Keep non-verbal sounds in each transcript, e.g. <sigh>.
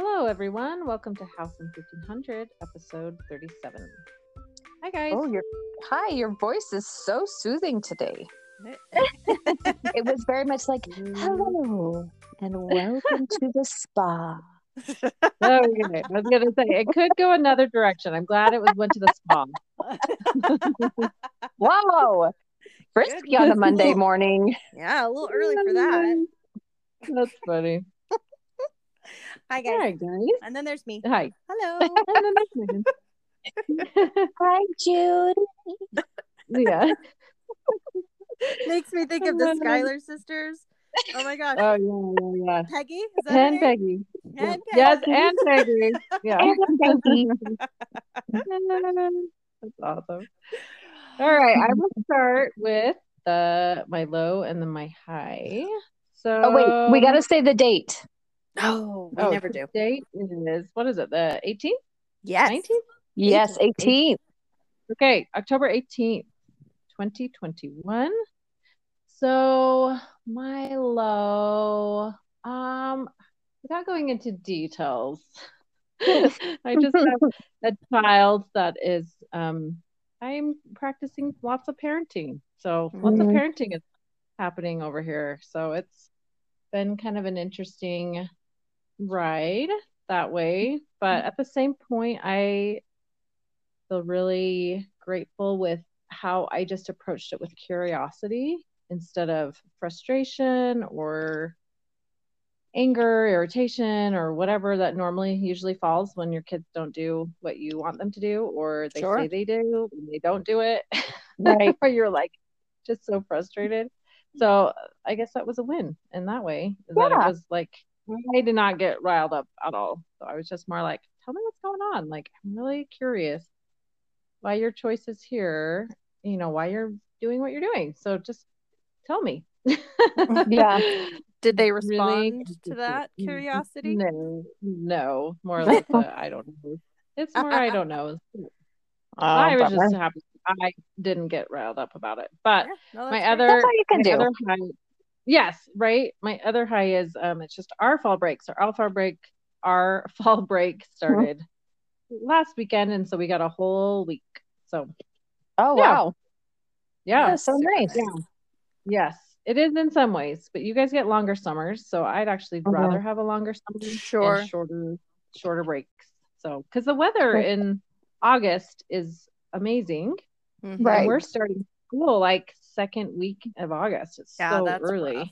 Hello, everyone. Welcome to House in 1500, episode 37. Hi, oh, guys. Oh, your hi, your voice is so soothing today. <laughs> it was very much like hello and welcome to the spa. <laughs> Oh, okay. I was going to say it could go another direction. I'm glad it was went to the spa. <laughs> Whoa, frisky on a Monday morning. Yeah, a little early for that. That's funny. Hi guys. All right, guys. And then there's me. Hi. Hello. <laughs> And then there's Megan. <laughs> Hi, Jude. yeah. <laughs> Makes me think of the Schuyler sisters. Oh my gosh. Oh, yeah, yeah, Peggy? Is that yeah. her And? Peggy. And Yes, Peggy. Yes, and Peggy. Yeah. And Peggy. That's awesome. All right, I will start with the my low and then my high. So Oh wait, we gotta say the date. Oh, we oh, never do. Date is what is it? The 18th, Yes. 19th? Yes, 18th. Okay, October 18th, 2021. So my low, um, without going into details, <laughs> I just <laughs> have a child that is um I'm practicing lots of parenting. So lots of Mhm. parenting is happening over here. So it's been kind of an interesting ride that way. But at the same point, I feel really grateful with how I just approached it with curiosity instead of frustration or anger, irritation, or whatever that normally usually falls when your kids don't do what you want them to do, or they Sure. say they do and they don't do it. <laughs> Right. or you're like just so frustrated. So I guess that was a win in that way. Is that it Yeah. was like I did not get riled up at all. So I was just more like, tell me what's going on. Like I'm really curious why your choice is here, you know, why you're doing what you're doing. So just tell me. <laughs> Yeah. Did they Really respond to that curiosity? No, no, more <laughs> like the, I don't know. It's more I don't know. <laughs> Ah, I was just happy. I didn't get riled up about it, but Yeah, no, my that's great. other That's all you can my do. other high yes right my other high is um it's just our fall break. So our fall break our <laughs> fall break started last weekend and so we got a whole week so Oh Yeah. wow. yeah That's so nice. yeah yes it is in some ways but you guys get longer summers so i'd actually Mhm. rather have a longer summer Sure. and shorter shorter breaks so because the weather in august is amazing Mhm. Right. and we're starting school like second week of august it's Yeah, so that's early rough.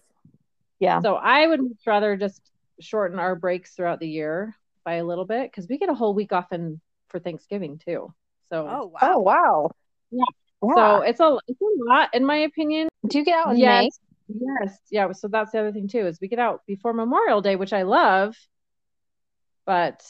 Yeah. So I would rather just shorten our breaks throughout the year by a little bit because we get a whole week off in for Thanksgiving too. So Oh wow. Oh wow. Yeah. Yeah. so it's a it's a lot in my opinion. do you get out in yes. Yes. Yeah. So that's the other thing too is we get out before Memorial Day, which I love, but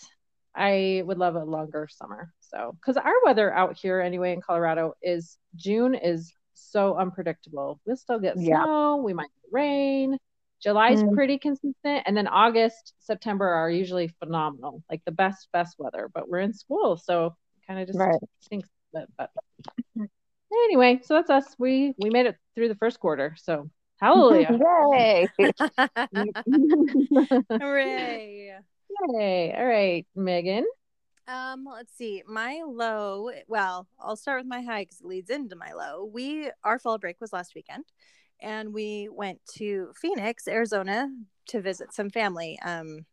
I would love a longer summer. So because our weather out here anyway in Colorado is June is so unpredictable. We'll still get Yeah. snow, we might get rain. July's Mm. pretty consistent, and then August, September are usually phenomenal, like the best, best weather. But we're in school, so kind of just Right. stinks. But, but anyway, so that's us. We we made it through the first quarter, so hallelujah! <laughs> Yay. <laughs> <laughs> Hooray. Yay! All right, Megan. Um, let's see. My low, well, I'll start with my high because it leads into my low. We our fall break was last weekend, and we went to Phoenix, Arizona, to visit some family. Um,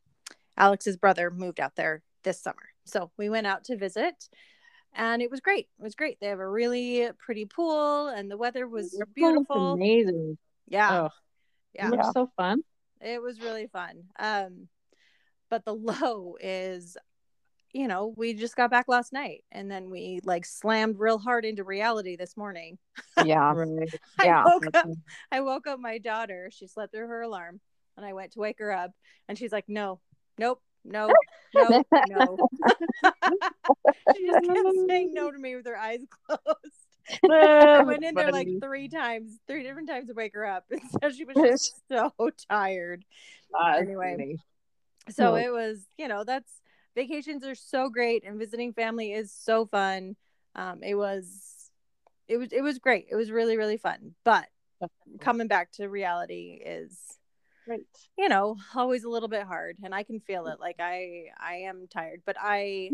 Alex's brother moved out there this summer, so we went out to visit, and it was great. It was great. They have a really pretty pool, and the weather was Your beautiful. amazing. Yeah, Oh, yeah. it Yeah. so fun. It was really fun. Um, but the <laughs> low is, you know, we just got back last night and then we like slammed real hard into reality this morning. yeah. <laughs> Right. I woke up I woke up my daughter. She slept through her alarm and I went to wake her up and she's like, No, nope, <laughs> no, no, <laughs> no. she just kept saying no to me with her eyes closed. I went in there like three times, three different times to wake her up. And so she was just so tired. anyway. So Cool. it was, you know, that's vacations are so great and visiting family is so fun. Um, it was, it was, it was great. It was really, really fun. But coming back to reality is right. you know, always a little bit hard and I can feel it. Like I I am tired, but I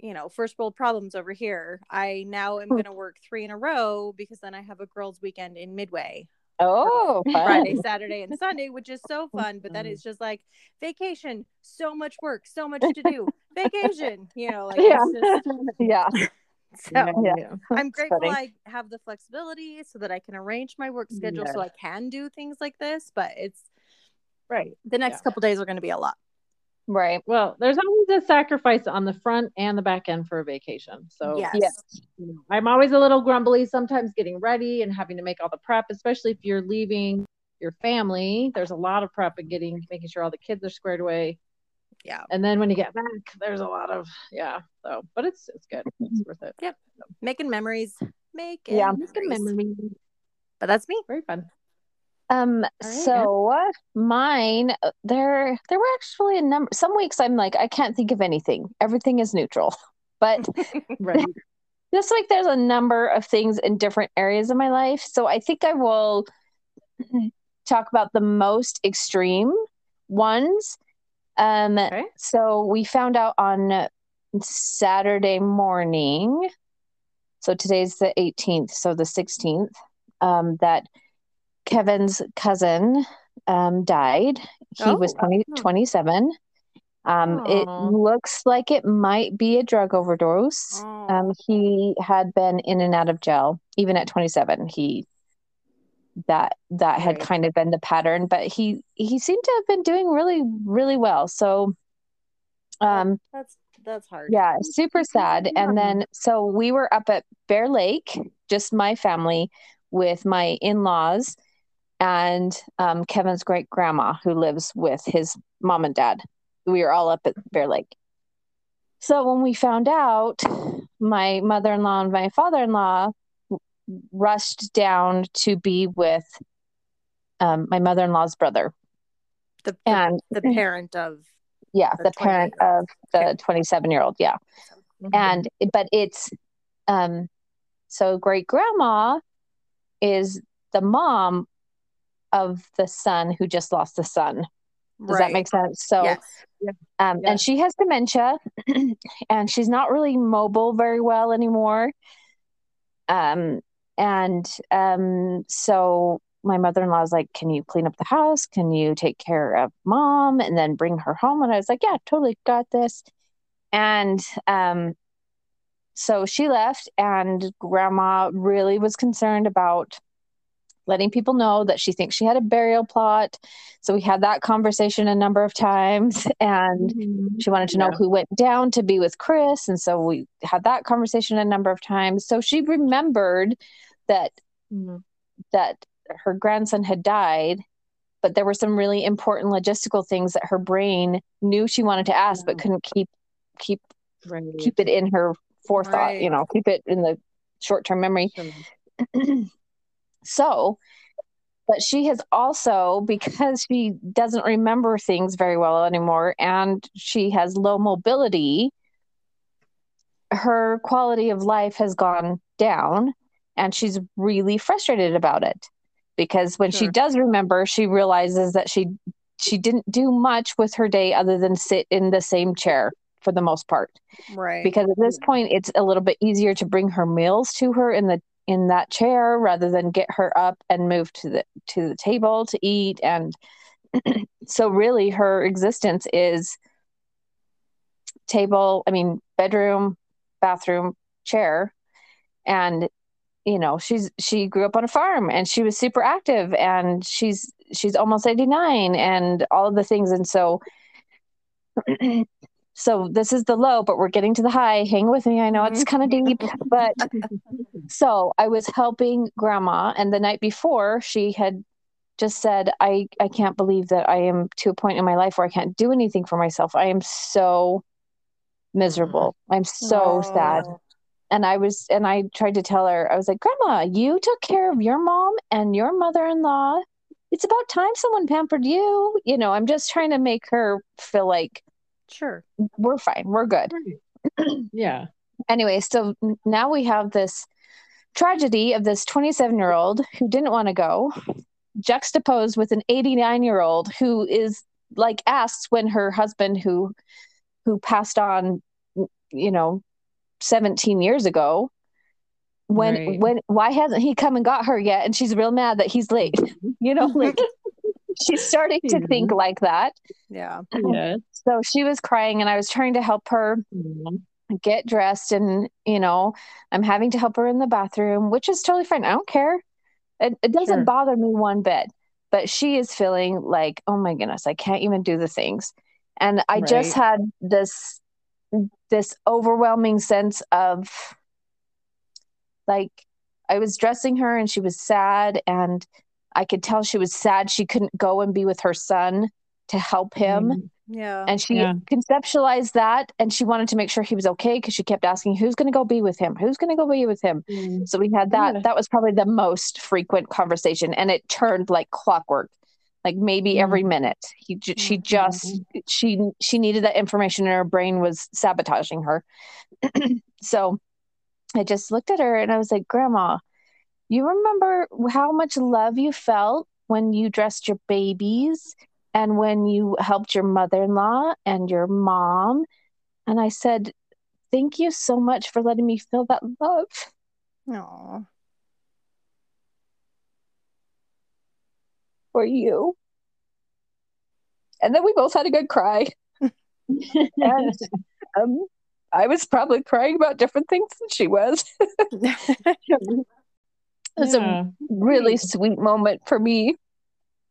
you know, first world problems over here. I now am going to work 3 in a row because then I have a girls weekend in Midway Oh, <laughs> fun. Friday, Saturday, and Sunday, which is so <laughs> fun. But then mm. it's just like vacation, so much work, so much to do. <laughs> vacation, you know, like Yeah. just yeah. so Yeah. I'm grateful funny. I have the flexibility so that I can arrange my work schedule so I can do things like this. But it's Right. the next Yeah. couple days are going to be a lot. Right. Well, there's always a sacrifice on the front and the back end for a vacation. So yes. Yes. you know, I'm always a little grumbly sometimes getting ready and having to make all the prep, especially if you're leaving your family. There's a lot of prep and getting making sure all the kids are squared away. Yeah. And then when you get back, there's a lot of yeah. So but it's it's good. Mm-hmm. It's worth it. Yep. Making memories. Making Yeah. Making memories. But that's me. Very fun. Um, right, so mine, uh, there, there were actually a number. Some weeks I'm like, I can't think of anything. Everything is neutral. <laughs> But <laughs> Right. <laughs> this week there's a number of things in different areas of my life. So I think I will <clears throat> talk about the most extreme ones. Um, Okay. so we found out on Saturday morning. So today's the 18th, so the 16th, um, that Kevin's cousin um, died. He was Oh. 27. Um, it looks like it might be a drug overdose. Oh. Um, he had been in and out of jail, even at 27. He that that had Right. kind of been the pattern, but he he seemed to have been doing really really well. So, um, that's that's hard. yeah, super sad. <laughs> And then so we were up at Bear Lake, just my family with my in-laws and um, Kevin's great grandma who lives with his mom and dad. We were all up at Bear Lake. So when we found out, my mother-in-law and my father-in-law rushed down to be with um, my mother-in-law's brother The, the, and the <clears throat> parent of yeah, The the parent of the 27 year old. Yeah. Mhm. and but it's um so great grandma is the mom of the son who just lost the son does that make sense? So yes. um Yeah. and she has dementia <clears throat> and she's not really mobile very well anymore. Um and um so my mother-in-law is like can you clean up the house? Can you take care of mom and then bring her home? And i was like yeah totally got this. And um so she left and grandma really was concerned about letting people know that she thinks she had a burial plot so we had that conversation a number of times <laughs> and Mhm. she wanted to know Yeah. who went down to be with Chris. And so we had that conversation a number of times. So she remembered that Mhm. that her grandson had died, but there were some really important logistical things that her brain knew she wanted to ask but couldn't keep keep Right. keep it in her forethought, you know, keep it in the short term memory. Sure. <clears throat> so but she has also because she doesn't remember things very well anymore and she has low mobility her quality of life has gone down and she's really frustrated about it. Because when she does remember she realizes that she she didn't do much with her day other than sit in the same chair for the most part. Right. because at this point it's a little bit easier to bring her meals to her in the in that chair rather than get her up and move to the to the table to eat. And <clears throat> so really her existence is table i mean bedroom bathroom chair. And you know she's she grew up on a farm and she was super active and she's she's almost 89 and all of the things. And so <clears throat> so this is the low but we're getting to the high. Hang with me. I know it's kind of mm-hmm. deep but <laughs> so i was helping grandma and the night before she had just said i i can't believe that i am to a point in my life where i can't do anything for myself. I am so miserable. Mm-hmm. I'm so sad. Oh. and I was and I tried to tell her I was like, "Grandma, you took care of your mom and your mother-in-law. It's about time someone pampered you." You know, I'm just trying to make her feel like Sure. we're fine, we're good. <clears throat> Yeah. Anyway, so now we have this tragedy of this 27-year-old who didn't want to go juxtaposed with an 89 year old who is like asks when her husband who who passed on you know 17 years ago when Right. when why hasn't he come and got her yet and she's real mad that he's late mm-hmm. <laughs> you know like <laughs> she's starting to mm-hmm. think like that Yeah. Um, yes. So she was crying and i was trying to help her Aw. get dressed and you know i'm having to help her in the bathroom which is totally fine i don't care it, it doesn't Sure. bother me one bit but she is feeling like oh my goodness i can't even do the things and i just had this this overwhelming sense of like i was dressing her and she was sad and i could tell she was sad she couldn't go and be with her son to help him Mhm. Yeah. and she Yeah. conceptualized that and she wanted to make sure he was okay because she kept asking who's going to go be with him who's going to go be with him Mm. so we had that Yeah. that was probably the most frequent conversation and it turned like clockwork like maybe Mm. every minute he j- she Mhm. just she she needed that information and her brain was sabotaging her <clears throat> so i just looked at her and i was like grandma you remember how much love you felt when you dressed your babies and when you helped your mother-in-law and your mom and i said thank you so much for letting me feel that love. Aw. for you. And then we both had a good cry. And um, i was probably crying about different things than she was. <laughs> It was a really sweet moment for me.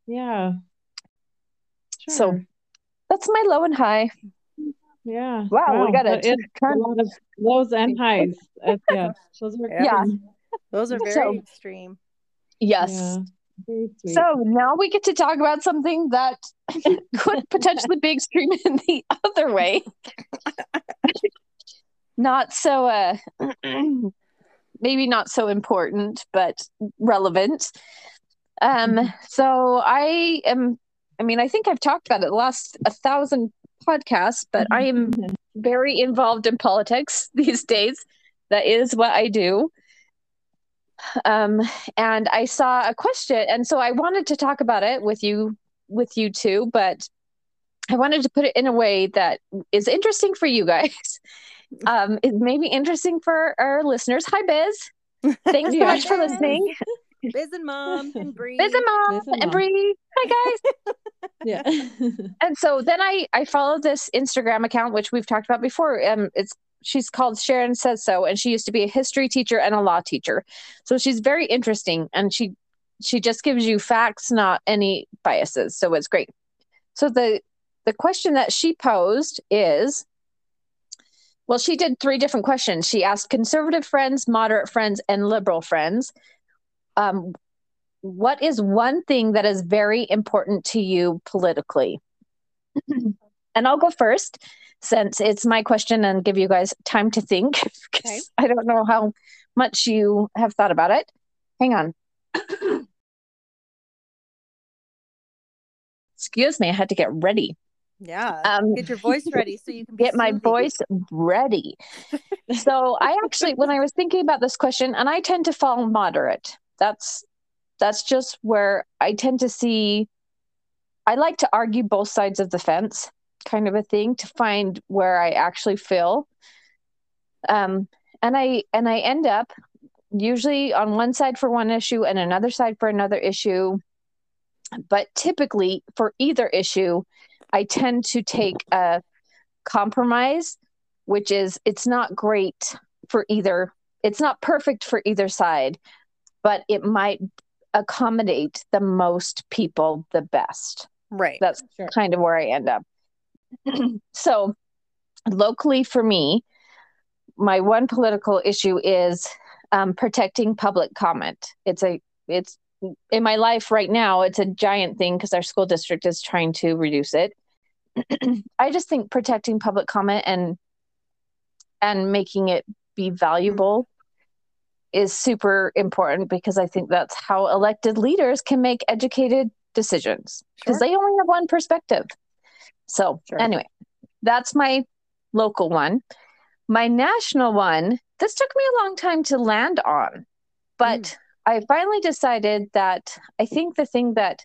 Yeah. So, that's my low and high yeah. wow, we got that to is a lot of lows and <laughs> highs. Yeah. <laughs> Those are Yeah. Yeah. Those are very So- extreme. yes Yeah. So now we get to talk about something that <laughs> could potentially be extreme in the other way. not so uh <clears throat> maybe not so important, but relevant. Um Mhm. so I am I mean, I think I've talked about it the last a thousand podcasts, but I am very involved in politics <laughs> these days. That is what I do. Um, and I saw a question, and so I wanted to talk about it with you, with you too, but I wanted to put it in a way that is interesting for you guys. <laughs> Um, it may be interesting for our listeners. Hi, Biz. Thanks so much for listening. <laughs> <laughs> Biz and mom and Bree. Biz and Mom Biz and and Bree. Hi, guys. <laughs> yeah. <laughs> and so then I I followed this Instagram account which we've talked about before. Um, it's she's called Sharon says so, and she used to be a history teacher and a law teacher. So she's very interesting, and she she just gives you facts, not any biases. So it's great. So the the question that she posed is. Well, she did three different questions. She asked conservative friends, moderate friends, and liberal friends. Um, what is one thing that is very important to you politically? <clears throat> and I'll go first since it's my question and give you guys time to think. <laughs> Okay. I don't know how much you have thought about it. Hang on. <clears throat> Excuse me, I had to get ready. Yeah. Um, Get your voice <laughs> ready so you can be get my voice ready. <laughs> so I actually, when I was thinking about this question, and I tend to fall moderate. That's that's just where I tend to see. I like to argue both sides of the fence, kind of a thing, to find where I actually feel. Um, and I and I end up usually on one side for one issue and another side for another issue. But typically, for either issue, I tend to take a compromise, which is it's not great for either, it's not perfect for either side, but it might accommodate the most people the best. Right. That's Sure. kind of where I end up. <clears throat> so, locally for me, my one political issue is um, protecting public comment. It's a it's in my life right now. It's a giant thing because our school district is trying to reduce it. <clears throat> I just think protecting public comment and and making it be valuable is super important because I think that's how elected leaders can make educated decisions because Sure. they only have one perspective. So, Sure. anyway, that's my local one. My national one, this took me a long time to land on, but I finally decided that I think the thing that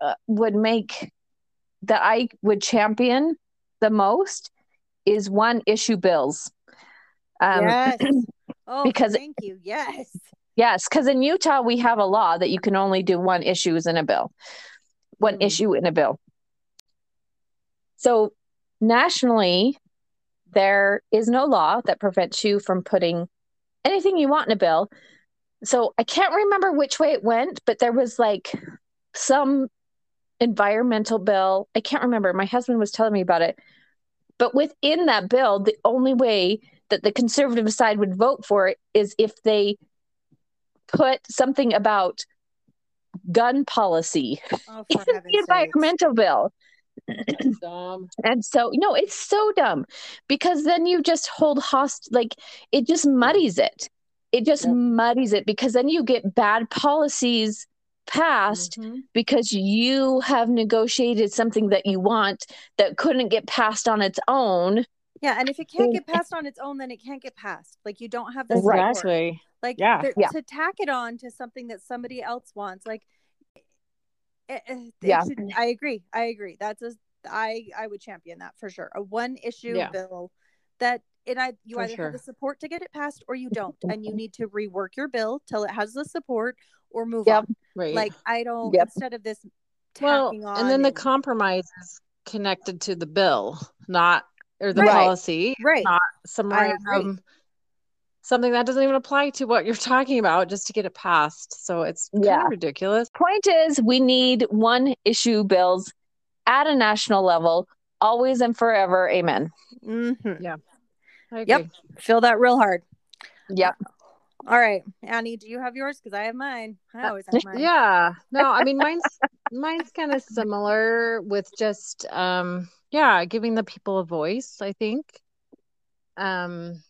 uh, would make that I would champion the most is one issue bills. Um, yes. <clears throat> Oh, because- thank you. Yes. Yes, because in Utah we have a law that you can only do one issues in a bill, one Mm. issue in a bill. So nationally, there is no law that prevents you from putting anything you want in a bill. So I can't remember which way it went, but there was like some environmental bill. I can't remember. My husband was telling me about it. But within that bill, the only way that the conservative side would vote for is if they put something about gun policy Oh, <laughs> in the heaven's sake. environmental bill. <clears throat> Dumb. And so, no, it's so dumb because then you just hold host, like it just muddies it. It just Yep. muddies it because then you get bad policies passed Mhm. because you have negotiated something that you want that couldn't get passed on its own. Yeah, and if it can't get passed on its own, then it can't get passed. Like you don't have the Right. support. Like Yeah. there- Yeah. to tack it on to something that somebody else wants. Like, it, it- it Yeah. should- I agree. I agree. That's a I I would champion that for sure. A one issue Yeah. bill that it I you For either sure. have the support to get it passed or you don't, <laughs> and you need to rework your bill till it has the support or move Yep. on. Right. Like I don't Yep. instead of this well, tacking on and then the compromise is connected to the bill, not or the Right. policy, right. not some random something that doesn't even apply to what you're <laughs> talking about just to get it passed. So it's kind Yeah. of ridiculous. Point is, we need one issue bills at a national level, always and forever. Amen. Mhm. I Yep. Feel that real hard. Yep. All right, Annie, do you have yours? Because I have mine. I always have mine. Yeah. No, I mean <laughs> mine's mine's kind of similar with just um yeah, giving the people a voice, I think. Um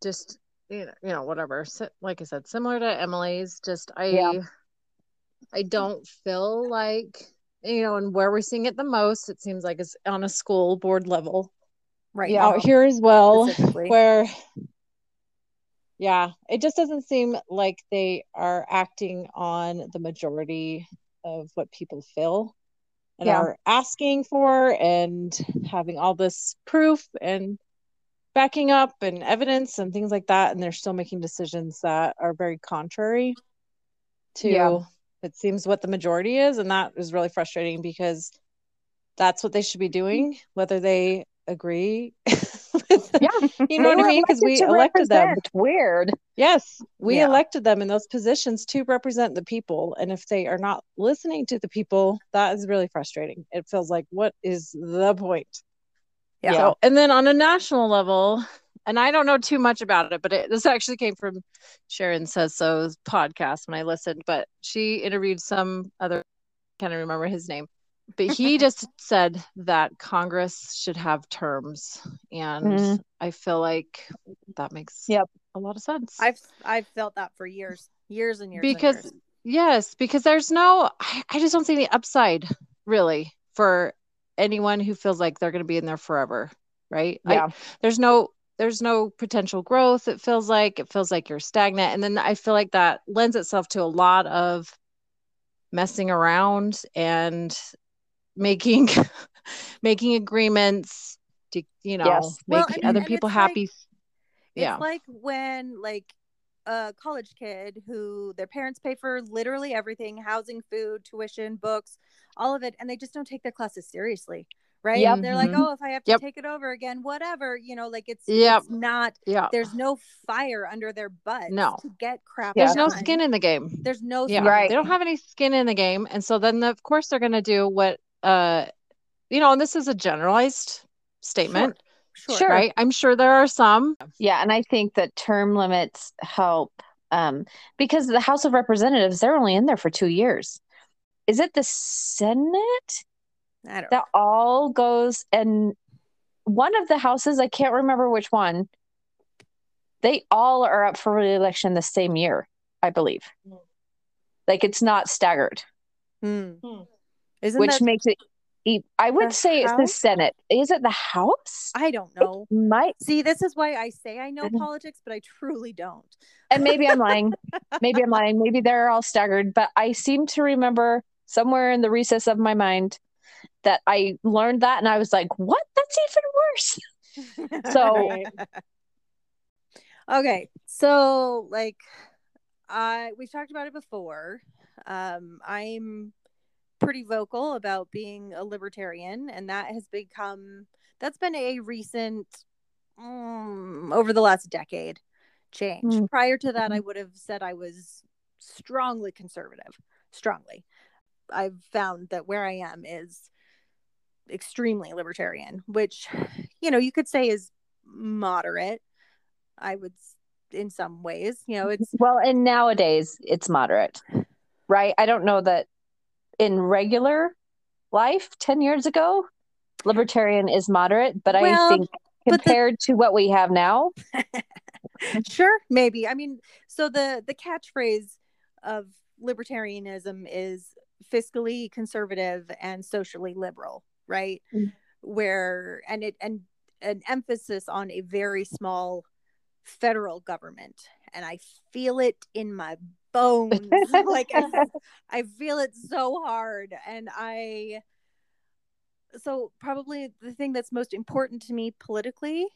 just you know, you know whatever. Like I said, similar to Emily's, just I Yeah. I don't feel like you know, and where we're seeing it the most, it seems like it's on a school board level. Right. Yeah. Out here as well, where yeah, it just doesn't seem like they are acting on the majority of what people feel and Yeah. are asking for and having all this proof and backing up and evidence and things like that and they're still making decisions that are very contrary to Yeah. it seems what the majority is and that is really frustrating because that's what they should be doing whether they agree <laughs> Yeah. <laughs> you know what I mean? Because we elected them. represent. Weird. Yes, we Yeah. elected them in those positions to represent the people. And if they are not listening to the people, that is really frustrating. It feels like, what is the point? Yeah. So, and then on a national level, and I don't know too much about it, but it, this actually came from Sharon Says So's podcast when I listened, but she interviewed some other, can't remember his name, but he just said that Congress should have terms. And Mhm. I feel like that makes Yep. a lot of sense. I've I've felt that for years, years and years. and because years. yes because there's no I, I just don't see any upside really for anyone who feels like they're going to be in there forever right I- Yeah. there's no there's no potential growth it feels like it feels like you're stagnant and then i feel like that lends itself to a lot of messing around and making <laughs> making agreements to you know Yes. make Well, I mean, other people it's like- happy it's yeah like when like a college kid who their parents pay for literally everything, housing, food, tuition, books, all of it, and they just don't take their classes seriously. Right? Yep. They're like, Mhm. oh, if I have to Yep. take it over again, whatever, you know, like it's, Yep. it's not yeah there's no fire under their butt No. to get crap. there's no skin in the game There's no yeah skin. Right. they don't have any skin in the game and so then of course they're going to do what uh you know and this is a generalized statement Sure. Sure. right i'm sure there are some Yeah, and I think that term limits help um, because the House of Representatives they're only in there for two years. Is it the Senate I don't that all goes and one of the houses I can't remember which one. They all are up for re-election the same year, I believe. Mm. Like it's not staggered, Hmm. Hmm. Isn't which that makes it I would The say it's the Senate. Is it the House? I don't know. Might See, this is why I say I know politics, but I truly don't. and maybe I'm lying. <laughs> maybe I'm lying. Maybe they're all staggered, but I seem to remember somewhere in the recess of my mind that I learned that and I was like, what? That's even worse. <laughs> So- okay, so like I we've talked about it before. Um, I'm pretty vocal about being a libertarian, and that has become that's been a recent mm, over the last decade change. Mm. Prior to that, I would have said I was strongly conservative. Strongly, I've found that where I am is extremely libertarian, which you know you could say is moderate. I would, in some ways, you know, it's Well, and nowadays it's moderate, right? I don't know that in regular life 10 years ago, libertarian is moderate, but Well, I think but the- compared to what we have now, <laughs> sure maybe. I mean so the the catchphrase of libertarianism is fiscally conservative and socially liberal right? Mm. where and it and an emphasis on a very small federal government. And i feel it in my bones <laughs> like I, I feel it so hard and i so probably the thing that's most important to me politically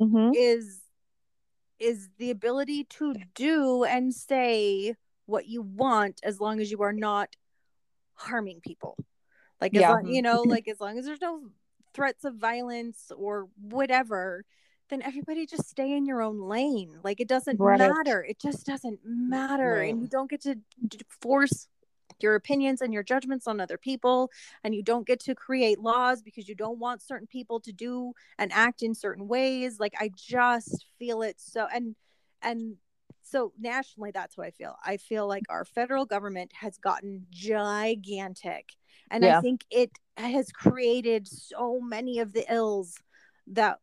Mhm. is is the ability to do and say what you want as long as you are not harming people like as Yeah. long, you know like as long as there's no threats of violence or whatever then everybody just stay in your own lane like it doesn't Right. matter it just doesn't matter Right. and you don't get to force your opinions and your judgments on other people and you don't get to create laws because you don't want certain people to do and act in certain ways like i just feel it so and and so nationally that's how i feel i feel like our federal government has gotten gigantic and Yeah. i think it has created so many of the ills that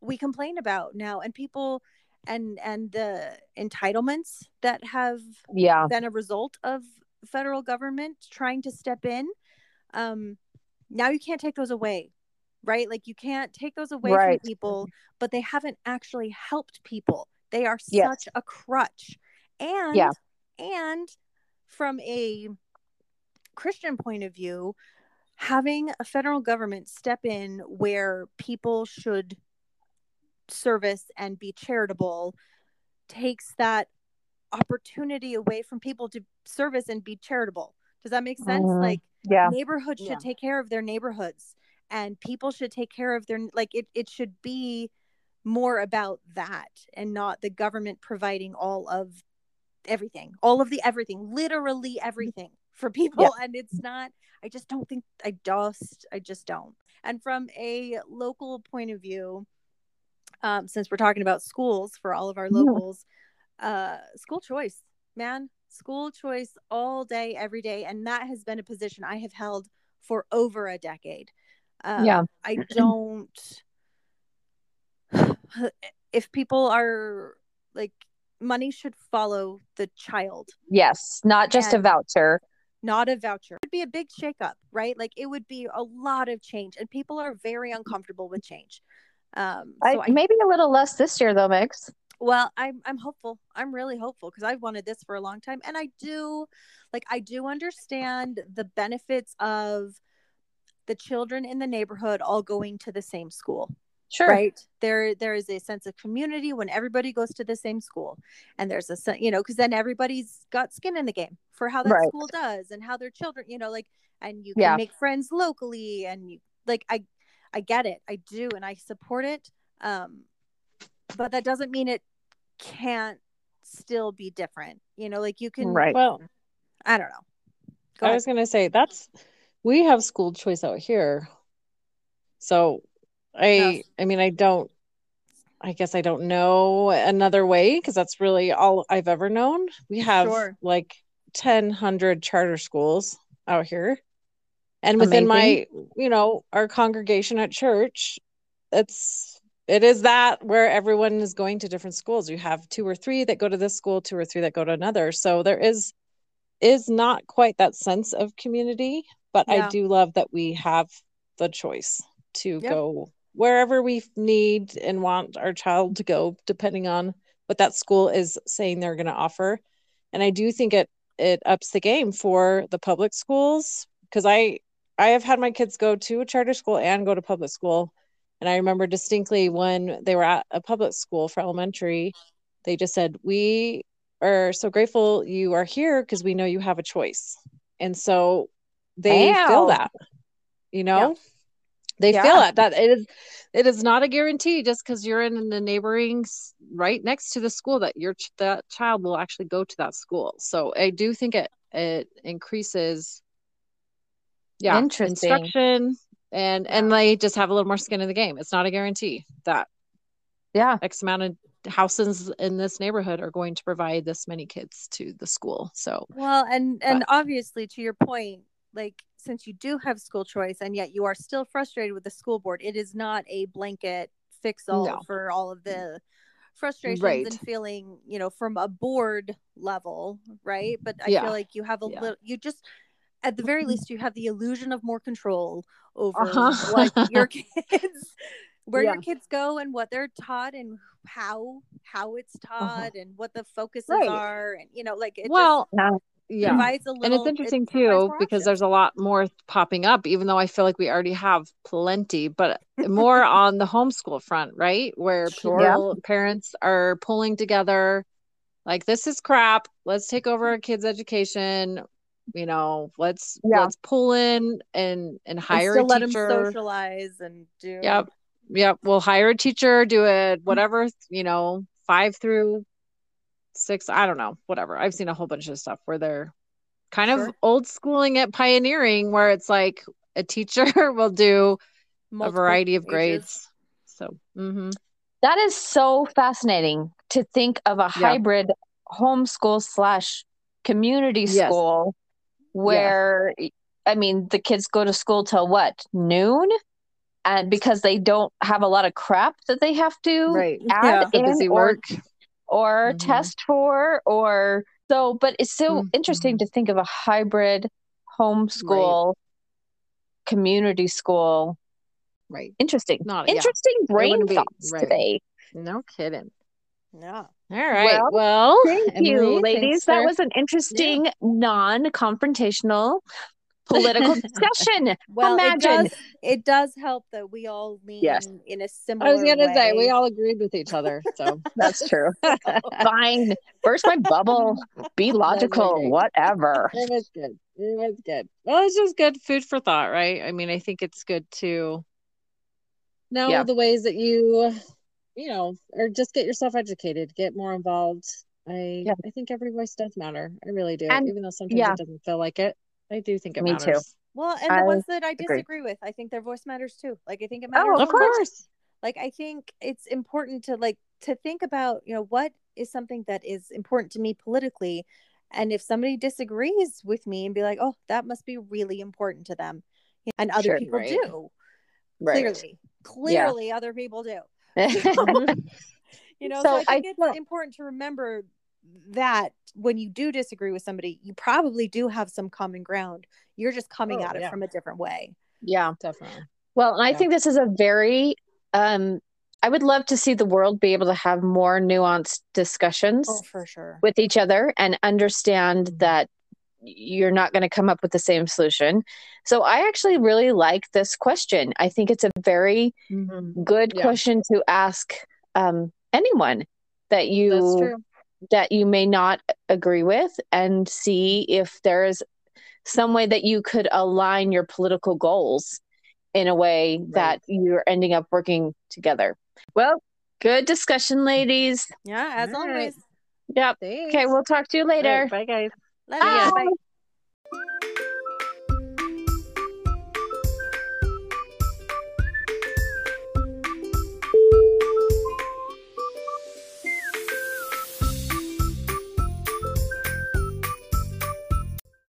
we complain about now and people and and the entitlements that have yeah, been a result of federal government trying to step in um now you can't take those away right like you can't take those away Right. from people but they haven't actually helped people they are Yes. such a crutch and Yeah. and from a christian point of view having a federal government step in where people should service and be charitable takes that opportunity away from people to service and be charitable. Does that make sense? Mhm. Like yeah, neighborhoods should Yeah. take care of their neighborhoods and people should take care of their like it it should be more about that and not the government providing all of everything. All of the everything, literally everything for people and it's not I just don't think I just I just don't. And from a local point of view, um, since we're talking about schools for all of our locals, uh, school choice, man, school choice all day, every day, and that has been a position I have held for over a decade. Um, Yeah. I <clears throat> don't. <sighs> If people are like, money should follow the child, yes, not just a voucher. not a voucher. It would be a big shakeup, right? Like it would be a lot of change, and people are very uncomfortable with change. Um, so I maybe a little less this year though, Mix. Well, I'm I'm hopeful. I'm really hopeful because I've wanted this for a long time, and I do, like, I do understand the benefits of the children in the neighborhood all going to the same school. Sure. Right there, there is a sense of community when everybody goes to the same school, and there's a you know because then everybody's got skin in the game for how that Right. school does and how their children you know like and you can Yeah. make friends locally and you like I I get it I do and I support it um but that doesn't mean it can't still be different you know like you can Right. Well, I don't know Go I ahead. was gonna say that's we have school choice out here. So I Yes. I mean I don't I guess I don't know another way because that's really all I've ever known. We have Sure. like 10 100 charter schools out here. And within my, you know, our congregation at church, it's it is that where everyone is going to different schools. You have two or three that go to this school, two or three that go to another. So there is is not quite that sense of community, but Yeah. I do love that we have the choice to Yep. go wherever we need and want our child to go, depending on what that school is saying they're going to offer. And I do think it it ups the game for the public schools because I I have had my kids go to a charter school and go to public school. And I remember distinctly when they were at a public school for elementary, they just said, We are so grateful you are here because we know you have a choice. And so they feel that, you know? They Yeah. feel it. That it is it is not a guarantee just because you're in the neighboring right next to the school that your that child will actually go to that school. So I do think it it increases yeah, Interesting. instruction and and they just have a little more skin in the game. It's not a guarantee that Yeah. X amount of houses in this neighborhood are going to provide this many kids to the school. So Well, and and obviously to your point, like since you do have school choice and yet you are still frustrated with the school board, it is not a blanket fix all No. for all of the frustrations Right. and feeling, you know, from a board level, right? But I Yeah. feel like you have a Yeah. little you just at the very least you have the illusion of more control over Uh-huh. what your <laughs> kids <laughs> where Yeah. your kids go and what they're taught and how how it's taught and what the focuses Uh-huh. Right. are and you know like it well, Yeah. just yeah. provides a little and it's interesting provides too because there's a lot more popping up even though i feel like we already have plenty but more <laughs> on the homeschool front right where Sure. people parents are pulling together like this is crap let's take over our kids education you know let's Yeah. let's pull in and and and hire still a let them teacher socialize and do Yep. Yep. We'll hire a teacher, do it, whatever, you know, five through six. I don't know, whatever. I've seen a whole bunch of stuff where they're kind Sure. of old schooling it, pioneering, where it's like a teacher <laughs> will do a variety of ages. grades. So, hmm That is so fascinating to think of a hybrid homeschool slash community Yes. school where I mean the kids go to school till what noon and because they don't have a lot of crap that they have to right. add The in busy or, work. or Mhm. test for or so but it's so Mhm. interesting to think of a hybrid homeschool community school Right. interesting Not- yeah. interesting brain wouldn't be- thoughts right. today No kidding. yeah All right. Well, Thank you, ladies. thanks That for- was an interesting, non-confrontational political <laughs> discussion. well Imagine. it does it does help that we all lean Yes. in a similar I was gonna say we all agreed with each other. So <laughs> That's true. <laughs> Fine. Burst my bubble. Be logical. Whatever. It was good. It was good. Well, it's just good food for thought, right? I mean, I think it's good to know Yeah. the ways that you, you know, or just get yourself educated, get more involved. I Yeah. I think every voice does matter. I really do. And- Even though sometimes yeah. it doesn't feel like it. I do think it matters. Me too. well and the ones that i agree. disagree with i think their voice matters too like i think it Oh, matters of Of a course. like i think it's important to like to think about you know what is something that is important to me politically and if somebody disagrees with me and be like oh that must be really important to them and other Sure, people right. do Right. clearly clearly other people do. <laughs> you know So so, i I think it's feel- important to remember that when you do disagree with somebody you probably do have some common ground you're just coming Oh, at it yeah. from a different way yeah. Definitely. Well, and I Yeah. think this is a very um I would love to see the world be able to have more nuanced discussions oh for sure with each other and understand Mhm. that you're not going to come up with the same solution. So I actually really like this question. I think it's a very Mhm. good Yeah. question to ask um, anyone that you that you may not agree with and see if there's some way that you could align your political goals in a way that you're ending up working together. Well, good discussion, ladies. yeah as All right. always Yep. Thanks. Okay, we'll talk to you All right, later. Bye guys. Love Bye. Bye.